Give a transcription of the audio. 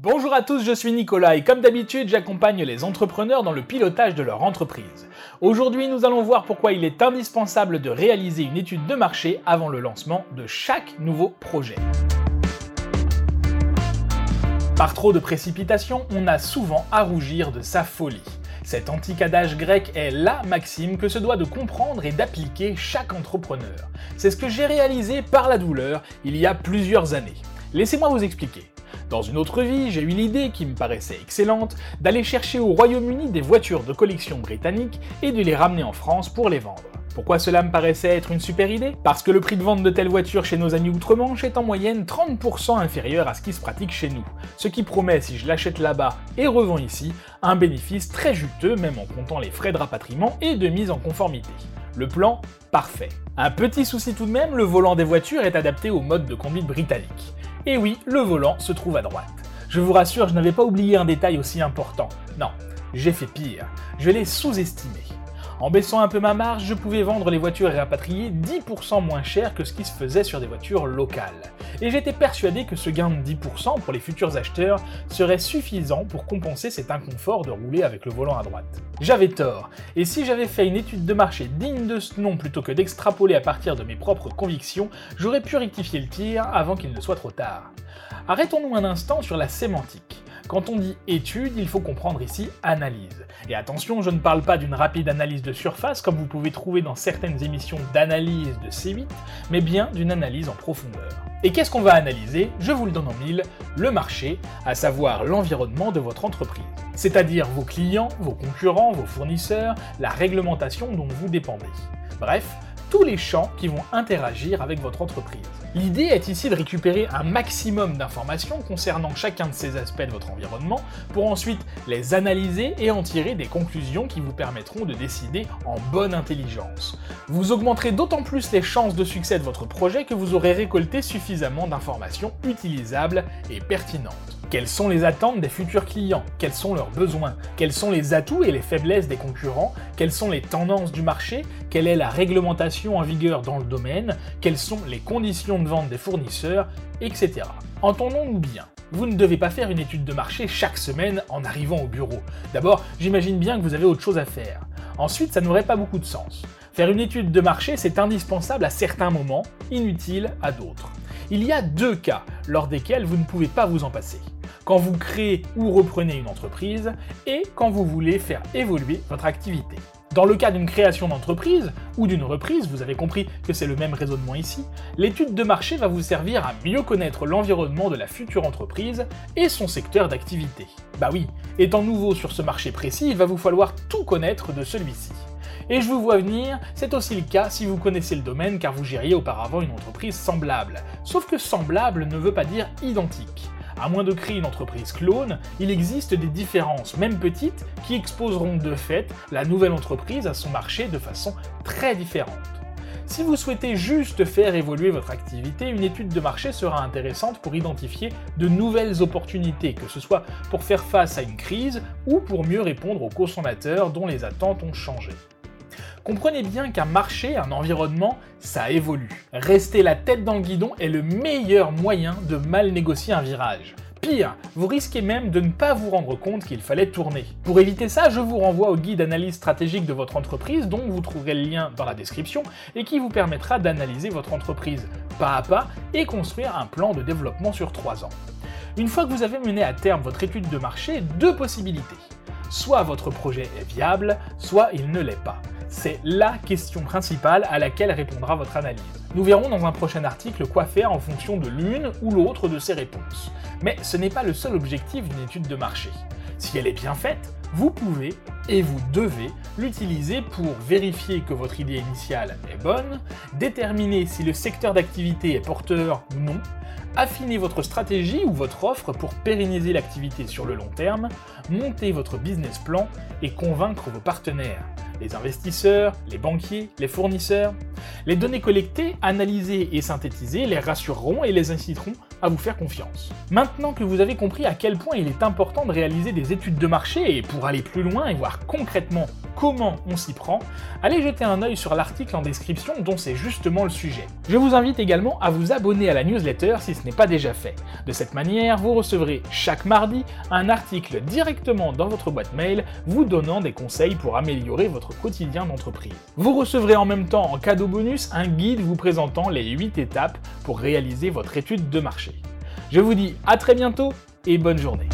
Bonjour à tous, je suis Nicolas et comme d'habitude j'accompagne les entrepreneurs dans le pilotage de leur entreprise. Aujourd'hui nous allons voir pourquoi il est indispensable de réaliser une étude de marché avant le lancement de chaque nouveau projet. Par trop de précipitation, on a souvent à rougir de sa folie. Cet antique adage grec est la maxime que se doit de comprendre et d'appliquer chaque entrepreneur. C'est ce que j'ai réalisé par la douleur il y a plusieurs années. Laissez-moi vous expliquer. Dans une autre vie, j'ai eu l'idée, qui me paraissait excellente, d'aller chercher au Royaume-Uni des voitures de collection britanniques et de les ramener en France pour les vendre. Pourquoi cela me paraissait être une super idée? Parce que le prix de vente de telles voitures chez nos amis outre-Manche est en moyenne 30% inférieur à ce qui se pratique chez nous, ce qui promet, si je l'achète là-bas et revends ici, un bénéfice très juteux même en comptant les frais de rapatriement et de mise en conformité. Le plan, parfait. Un petit souci tout de même, le volant des voitures est adapté au mode de conduite britannique. Et oui, le volant se trouve à droite. Je vous rassure, je n'avais pas oublié un détail aussi important. Non, j'ai fait pire. Je l'ai sous-estimé. En baissant un peu ma marge, je pouvais vendre les voitures réapatriées 10% moins cher que ce qui se faisait sur des voitures locales. Et j'étais persuadé que ce gain de 10% pour les futurs acheteurs serait suffisant pour compenser cet inconfort de rouler avec le volant à droite. J'avais tort, et si j'avais fait une étude de marché digne de ce nom plutôt que d'extrapoler à partir de mes propres convictions, j'aurais pu rectifier le tir avant qu'il ne soit trop tard. Arrêtons-nous un instant sur la sémantique. Quand on dit étude, il faut comprendre ici analyse. Et attention, je ne parle pas d'une rapide analyse de surface comme vous pouvez trouver dans certaines émissions d'analyse de C8, mais bien d'une analyse en profondeur. Et qu'est-ce qu'on va analyser? Je vous le donne en mille, le marché, à savoir l'environnement de votre entreprise. C'est-à-dire vos clients, vos concurrents, vos fournisseurs, la réglementation dont vous dépendez. Bref, tous les champs qui vont interagir avec votre entreprise. L'idée est ici de récupérer un maximum d'informations concernant chacun de ces aspects de votre environnement pour ensuite les analyser et en tirer des conclusions qui vous permettront de décider en bonne intelligence. Vous augmenterez d'autant plus les chances de succès de votre projet que vous aurez récolté suffisamment d'informations utilisables et pertinentes. Quelles sont les attentes des futurs clients? Quels sont leurs besoins? Quels sont les atouts et les faiblesses des concurrents? Quelles sont les tendances du marché? Quelle est la réglementation en vigueur dans le domaine? Quelles sont les conditions de vente des fournisseurs? Etc. Entendons-nous bien. Vous ne devez pas faire une étude de marché chaque semaine en arrivant au bureau. D'abord, j'imagine bien que vous avez autre chose à faire. Ensuite, ça n'aurait pas beaucoup de sens. Faire une étude de marché, c'est indispensable à certains moments, inutile à d'autres. Il y a deux cas lors desquels vous ne pouvez pas vous en passer quand vous créez ou reprenez une entreprise et quand vous voulez faire évoluer votre activité. Dans le cas d'une création d'entreprise ou d'une reprise, vous avez compris que c'est le même raisonnement ici, l'étude de marché va vous servir à mieux connaître l'environnement de la future entreprise et son secteur d'activité. Bah oui, étant nouveau sur ce marché précis, il va vous falloir tout connaître de celui-ci. Et je vous vois venir, c'est aussi le cas si vous connaissez le domaine car vous gériez auparavant une entreprise semblable. Sauf que semblable ne veut pas dire identique. À moins de créer une entreprise clone, il existe des différences, même petites, qui exposeront de fait la nouvelle entreprise à son marché de façon très différente. Si vous souhaitez juste faire évoluer votre activité, une étude de marché sera intéressante pour identifier de nouvelles opportunités, que ce soit pour faire face à une crise ou pour mieux répondre aux consommateurs dont les attentes ont changé. Comprenez bien qu'un marché, un environnement, ça évolue. Rester la tête dans le guidon est le meilleur moyen de mal négocier un virage. Pire, vous risquez même de ne pas vous rendre compte qu'il fallait tourner. Pour éviter ça, je vous renvoie au guide d'analyse stratégique de votre entreprise dont vous trouverez le lien dans la description et qui vous permettra d'analyser votre entreprise pas à pas et construire un plan de développement sur 3 ans. Une fois que vous avez mené à terme votre étude de marché, deux possibilités. Soit votre projet est viable, soit il ne l'est pas. C'est LA question principale à laquelle répondra votre analyse. Nous verrons dans un prochain article quoi faire en fonction de l'une ou l'autre de ces réponses. Mais ce n'est pas le seul objectif d'une étude de marché. Si elle est bien faite, vous pouvez et vous devez l'utiliser pour vérifier que votre idée initiale est bonne, déterminer si le secteur d'activité est porteur ou non, affiner votre stratégie ou votre offre pour pérenniser l'activité sur le long terme, monter votre business plan et convaincre vos partenaires les investisseurs, les banquiers, les fournisseurs. Les données collectées, analysées et synthétisées les rassureront et les inciteront à vous faire confiance. Maintenant que vous avez compris à quel point il est important de réaliser des études de marché et pour aller plus loin et voir concrètement comment on s'y prend, allez jeter un œil sur l'article en description dont c'est justement le sujet. Je vous invite également à vous abonner à la newsletter si ce n'est pas déjà fait. De cette manière, vous recevrez chaque mardi un article directement dans votre boîte mail vous donnant des conseils pour améliorer votre quotidien d'entreprise. Vous recevrez en même temps en cadeau bonus un guide vous présentant les 8 étapes pour réaliser votre étude de marché. Je vous dis à très bientôt et bonne journée.